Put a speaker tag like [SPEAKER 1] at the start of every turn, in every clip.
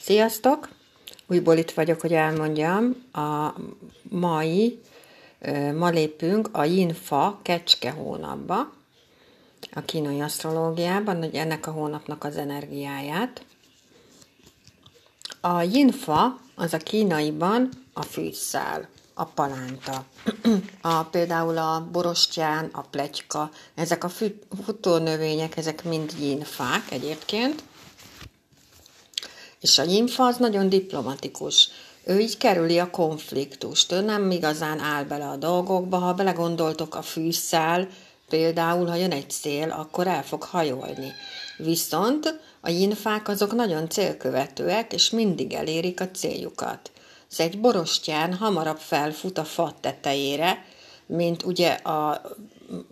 [SPEAKER 1] Sziasztok! Újból itt vagyok, hogy elmondjam. A mai, ma lépünk a Yin-fa kecske hónapba, a kínai asztrológiában, hogy ennek a hónapnak az energiáját. A Yin-fa az a kínaiban a fűszál, a palánta. A, például a borostyán, a pletyka, ezek a futónövények, ezek mind Yin-fák egyébként és a nyimfa az nagyon diplomatikus. Ő így kerüli a konfliktust, ő nem igazán áll bele a dolgokba, ha belegondoltok a fűszál, például, ha jön egy szél, akkor el fog hajolni. Viszont a jinfák azok nagyon célkövetőek, és mindig elérik a céljukat. Ez egy borostyán hamarabb felfut a fa tetejére, mint ugye a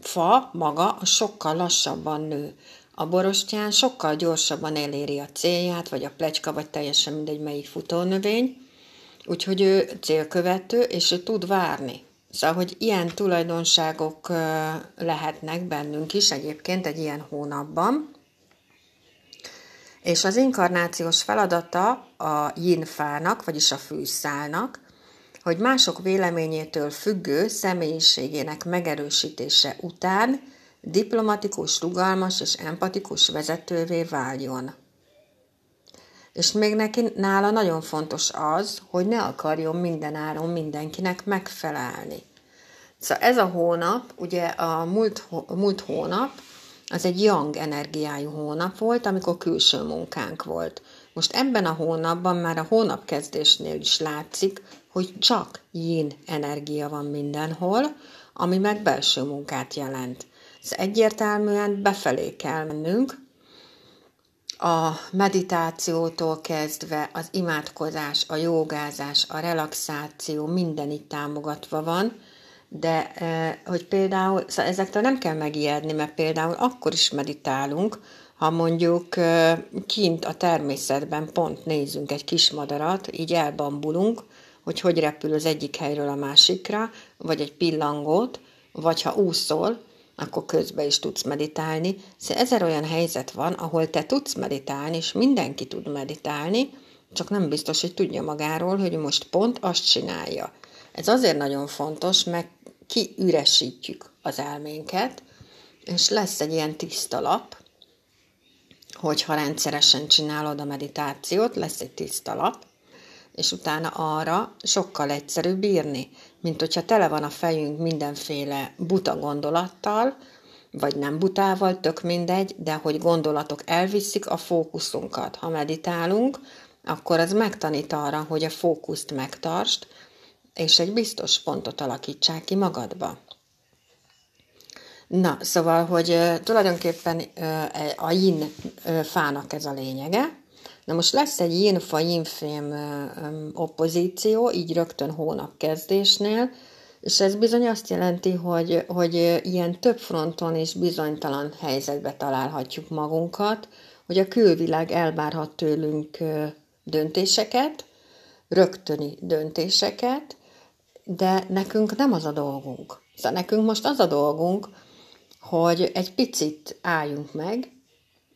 [SPEAKER 1] fa maga sokkal lassabban nő. A borostyán sokkal gyorsabban eléri a célját, vagy a plecska, vagy teljesen mindegy melyik futónövény, úgyhogy ő célkövető, és ő tud várni. Szóval, hogy ilyen tulajdonságok lehetnek bennünk is egyébként egy ilyen hónapban. És az inkarnációs feladata a jinfának, vagyis a fűszálnak, hogy mások véleményétől függő személyiségének megerősítése után diplomatikus, rugalmas és empatikus vezetővé váljon. És még neki nála nagyon fontos az, hogy ne akarjon mindenáron mindenkinek megfelelni. Szóval ez a hónap, ugye a múlt, múlt hónap, az egy young energiájú hónap volt, amikor külső munkánk volt. Most ebben a hónapban már a hónapkezdésnél is látszik, hogy csak yin energia van mindenhol, ami meg belső munkát jelent. Ez egyértelműen befelé kell mennünk, a meditációtól kezdve az imádkozás, a jogázás, a relaxáció minden itt támogatva van, de e, hogy például, szóval ezektől nem kell megijedni, mert például akkor is meditálunk, ha mondjuk e, kint a természetben pont nézünk egy kis madarat, így elbambulunk, hogy hogy repül az egyik helyről a másikra, vagy egy pillangót, vagy ha úszol, akkor közben is tudsz meditálni. Szóval ezer olyan helyzet van, ahol te tudsz meditálni, és mindenki tud meditálni, csak nem biztos, hogy tudja magáról, hogy most pont azt csinálja. Ez azért nagyon fontos, mert kiüresítjük az elménket, és lesz egy ilyen tiszta lap, hogyha rendszeresen csinálod a meditációt, lesz egy tiszta lap, és utána arra sokkal egyszerűbb írni, mint hogyha tele van a fejünk mindenféle buta gondolattal, vagy nem butával, tök mindegy, de hogy gondolatok elviszik a fókuszunkat. Ha meditálunk, akkor az megtanít arra, hogy a fókuszt megtartsd, és egy biztos pontot alakítsák ki magadba. Na, szóval, hogy tulajdonképpen a yin fának ez a lényege, Na most lesz egy yin-fa yin-fém oppozíció, így rögtön hónap kezdésnél, és ez bizony azt jelenti, hogy, hogy ilyen több fronton is bizonytalan helyzetbe találhatjuk magunkat, hogy a külvilág elvárhat tőlünk döntéseket, rögtöni döntéseket, de nekünk nem az a dolgunk. Szóval nekünk most az a dolgunk, hogy egy picit álljunk meg,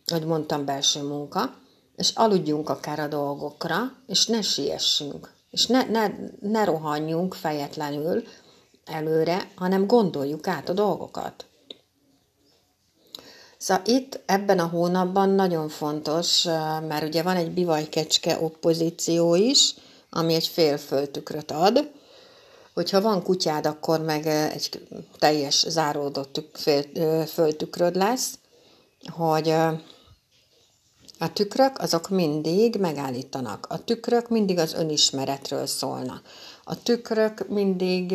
[SPEAKER 1] hogy mondtam, belső munka, és aludjunk akár a dolgokra, és ne siessünk, és ne, ne, ne rohanjunk fejetlenül előre, hanem gondoljuk át a dolgokat. Szóval itt ebben a hónapban nagyon fontos, mert ugye van egy bivajkecske oppozíció is, ami egy fél föltükröt ad, hogyha van kutyád, akkor meg egy teljes záródott fél, föltükröd lesz, hogy a tükrök azok mindig megállítanak. A tükrök mindig az önismeretről szólnak. A tükrök mindig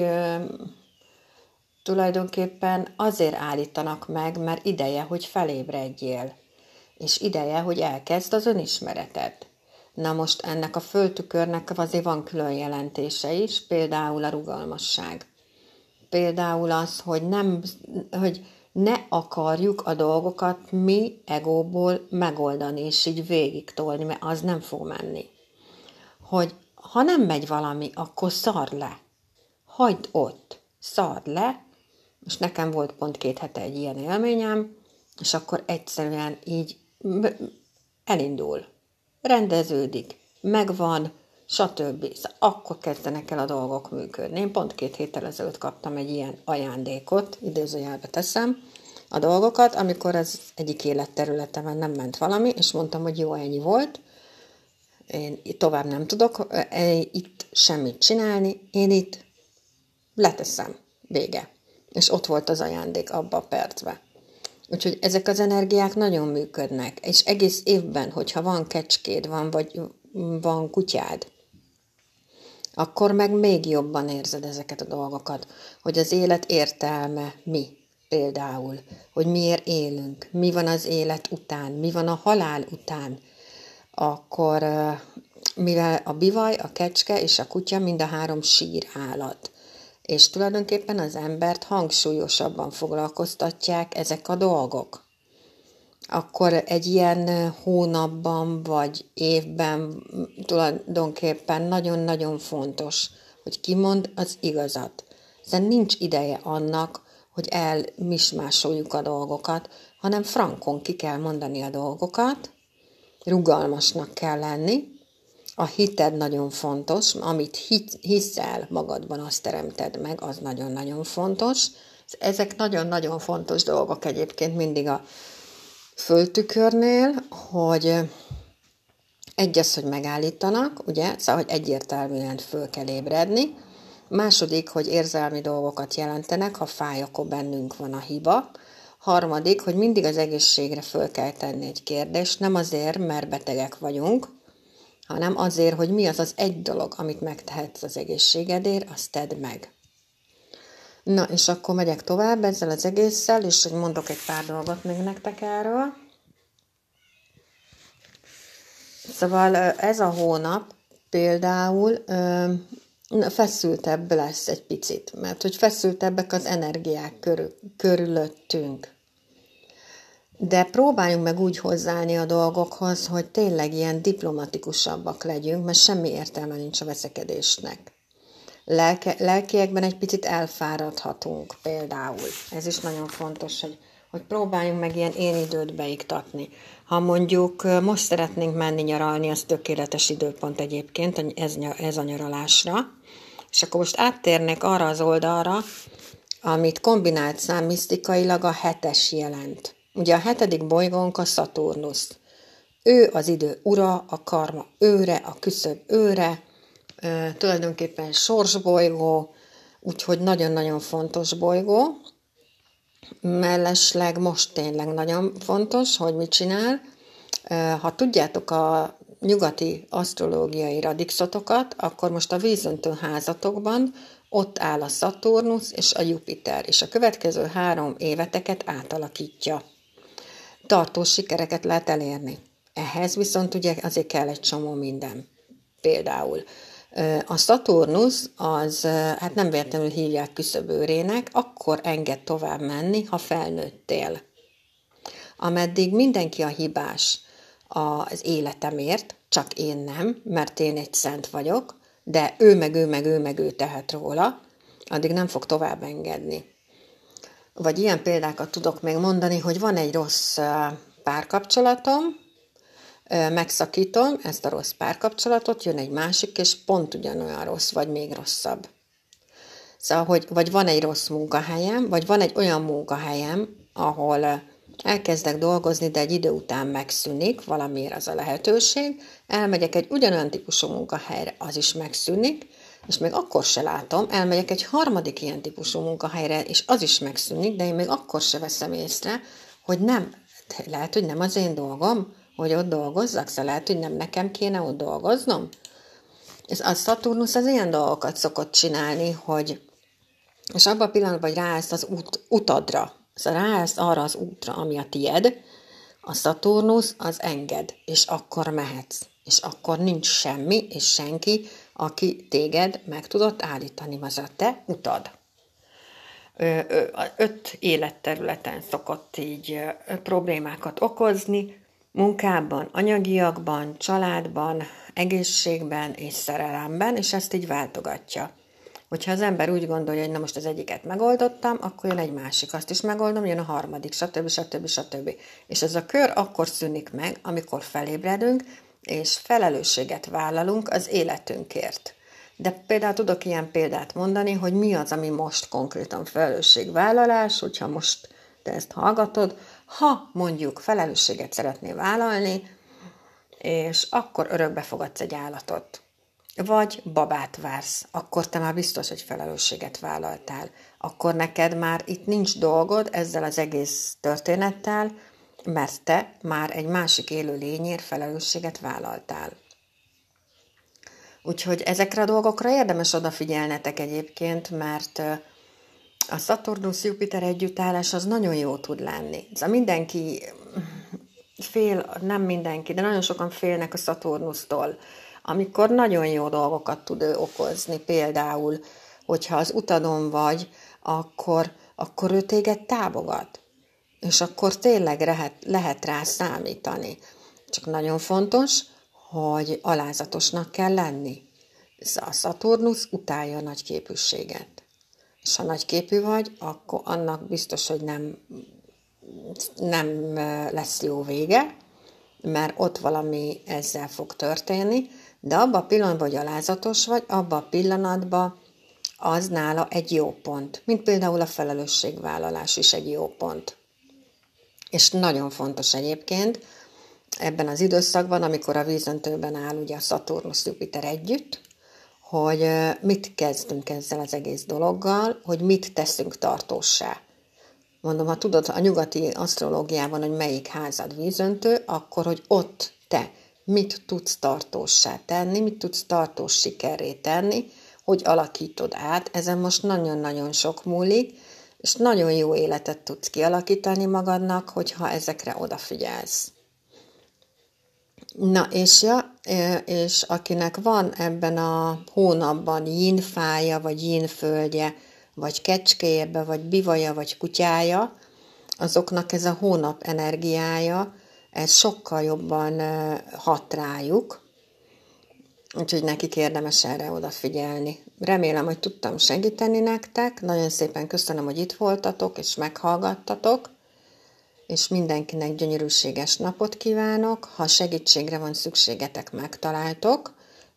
[SPEAKER 1] tulajdonképpen azért állítanak meg, mert ideje, hogy felébredjél. És ideje, hogy elkezd az önismeretet. Na most ennek a föltükörnek azért van külön jelentése is, például a rugalmasság. Például az, hogy nem, hogy ne akarjuk a dolgokat mi egóból megoldani, és így végig tolni, mert az nem fog menni. Hogy ha nem megy valami, akkor szar le. Hagyd ott, szar le. Most nekem volt pont két hete egy ilyen élményem, és akkor egyszerűen így elindul. rendeződik, megvan, stb. Szóval akkor kezdenek el a dolgok működni. Én pont két héttel ezelőtt kaptam egy ilyen ajándékot, idézőjelbe teszem, a dolgokat, amikor az egyik életterületemen nem ment valami, és mondtam, hogy jó, ennyi volt, én tovább nem tudok itt semmit csinálni, én itt leteszem, vége. És ott volt az ajándék abba a percben. Úgyhogy ezek az energiák nagyon működnek, és egész évben, hogyha van kecskéd, van, vagy van kutyád, akkor meg még jobban érzed ezeket a dolgokat, hogy az élet értelme mi például, hogy miért élünk, mi van az élet után, mi van a halál után, akkor mivel a bivaj, a kecske és a kutya mind a három sír állat, és tulajdonképpen az embert hangsúlyosabban foglalkoztatják ezek a dolgok. Akkor egy ilyen hónapban vagy évben tulajdonképpen nagyon-nagyon fontos, hogy kimond az igazat. Hiszen nincs ideje annak, hogy elmismásoljuk a dolgokat, hanem frankon ki kell mondani a dolgokat, rugalmasnak kell lenni, a hited nagyon fontos, amit hit, hiszel magadban, azt teremted meg, az nagyon-nagyon fontos. Ezek nagyon-nagyon fontos dolgok egyébként mindig a föltükörnél, hogy egy az, hogy megállítanak, ugye, szóval, hogy egyértelműen föl kell ébredni. Második, hogy érzelmi dolgokat jelentenek, ha fáj, akkor bennünk van a hiba. Harmadik, hogy mindig az egészségre föl kell tenni egy kérdést, nem azért, mert betegek vagyunk, hanem azért, hogy mi az az egy dolog, amit megtehetsz az egészségedért, azt tedd meg. Na, és akkor megyek tovább ezzel az egésszel, és hogy mondok egy pár dolgot még nektek erről. Szóval ez a hónap például feszültebb lesz egy picit, mert hogy feszültebbek az energiák körül, körülöttünk. De próbáljunk meg úgy hozzáállni a dolgokhoz, hogy tényleg ilyen diplomatikusabbak legyünk, mert semmi értelme nincs a veszekedésnek. Lelke, lelkiekben egy picit elfáradhatunk például. Ez is nagyon fontos, hogy, hogy próbáljunk meg ilyen én időt beiktatni. Ha mondjuk most szeretnénk menni nyaralni, az tökéletes időpont egyébként, ez, ez a nyaralásra, és akkor most áttérnék arra az oldalra, amit kombinált számmisztikailag a hetes jelent. Ugye a hetedik bolygónk a Szaturnusz. Ő az idő ura, a karma őre, a küszöb őre, tulajdonképpen sorsbolygó, úgyhogy nagyon-nagyon fontos bolygó. Mellesleg most tényleg nagyon fontos, hogy mit csinál. Ha tudjátok a nyugati asztrológiai radixotokat, akkor most a vízöntő házatokban ott áll a Szaturnusz és a Jupiter, és a következő három éveteket átalakítja tartós sikereket lehet elérni. Ehhez viszont ugye azért kell egy csomó minden. Például a Saturnus az, hát nem véletlenül hívják küszöbőrének, akkor enged tovább menni, ha felnőttél. Ameddig mindenki a hibás az életemért, csak én nem, mert én egy szent vagyok, de ő meg ő meg ő meg ő tehet róla, addig nem fog tovább engedni vagy ilyen példákat tudok még mondani, hogy van egy rossz párkapcsolatom, megszakítom ezt a rossz párkapcsolatot, jön egy másik, és pont ugyanolyan rossz, vagy még rosszabb. Szóval, hogy vagy van egy rossz munkahelyem, vagy van egy olyan munkahelyem, ahol elkezdek dolgozni, de egy idő után megszűnik, valamiért az a lehetőség, elmegyek egy ugyanolyan típusú munkahelyre, az is megszűnik, és még akkor se látom, elmegyek egy harmadik ilyen típusú munkahelyre, és az is megszűnik, de én még akkor se veszem észre, hogy nem, lehet, hogy nem az én dolgom, hogy ott dolgozzak, szóval lehet, hogy nem nekem kéne ott dolgoznom. Ez a Saturnus az ilyen dolgokat szokott csinálni, hogy és abban a pillanatban, hogy ráállsz az út, utadra, szóval ráállsz arra az útra, ami a tied, a Saturnus az enged, és akkor mehetsz. És akkor nincs semmi és senki, aki téged meg tudott állítani, az a te utad. Öt életterületen szokott így problémákat okozni, munkában, anyagiakban, családban, egészségben és szerelemben, és ezt így váltogatja. Hogyha az ember úgy gondolja, hogy na most az egyiket megoldottam, akkor jön egy másik, azt is megoldom, jön a harmadik, stb. stb. stb. És ez a kör akkor szűnik meg, amikor felébredünk, és felelősséget vállalunk az életünkért. De például tudok ilyen példát mondani, hogy mi az, ami most konkrétan felelősségvállalás, hogyha most te ezt hallgatod, ha mondjuk felelősséget szeretnél vállalni, és akkor örökbe fogadsz egy állatot. Vagy babát vársz, akkor te már biztos, hogy felelősséget vállaltál. Akkor neked már itt nincs dolgod ezzel az egész történettel, mert te már egy másik élő lényért felelősséget vállaltál. Úgyhogy ezekre a dolgokra érdemes odafigyelnetek egyébként, mert a Saturnus-Jupiter együttállás az nagyon jó tud lenni. Szóval mindenki fél, nem mindenki, de nagyon sokan félnek a Szaturnusztól, amikor nagyon jó dolgokat tud ő okozni. Például, hogyha az utadon vagy, akkor, akkor ő téged támogat. És akkor tényleg lehet, lehet rá számítani. Csak nagyon fontos, hogy alázatosnak kell lenni. A Szaturnusz utálja a nagy képűséget. És ha nagy képű vagy, akkor annak biztos, hogy nem, nem lesz jó vége, mert ott valami ezzel fog történni, de abban a pillanatban, hogy alázatos vagy, abban a pillanatban az nála egy jó pont. Mint például a felelősségvállalás is egy jó pont. És nagyon fontos egyébként ebben az időszakban, amikor a vízöntőben áll ugye a Saturnus-Jupiter együtt, hogy mit kezdünk ezzel az egész dologgal, hogy mit teszünk tartósá. Mondom, ha tudod a nyugati asztrológiában, hogy melyik házad vízöntő, akkor, hogy ott te mit tudsz tartósá tenni, mit tudsz tartós sikerré tenni, hogy alakítod át. Ezen most nagyon-nagyon sok múlik, és nagyon jó életet tudsz kialakítani magadnak, hogyha ezekre odafigyelsz. Na, és ja, és akinek van ebben a hónapban jínfája, vagy jínföldje, vagy kecskéjebe, vagy bivaja, vagy kutyája, azoknak ez a hónap energiája, ez sokkal jobban hat rájuk, úgyhogy nekik érdemes erre odafigyelni. Remélem, hogy tudtam segíteni nektek. Nagyon szépen köszönöm, hogy itt voltatok és meghallgattatok és mindenkinek gyönyörűséges napot kívánok. Ha segítségre van szükségetek, megtaláltok.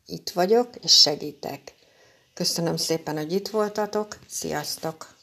[SPEAKER 1] Itt vagyok, és segítek. Köszönöm szépen, hogy itt voltatok. Sziasztok!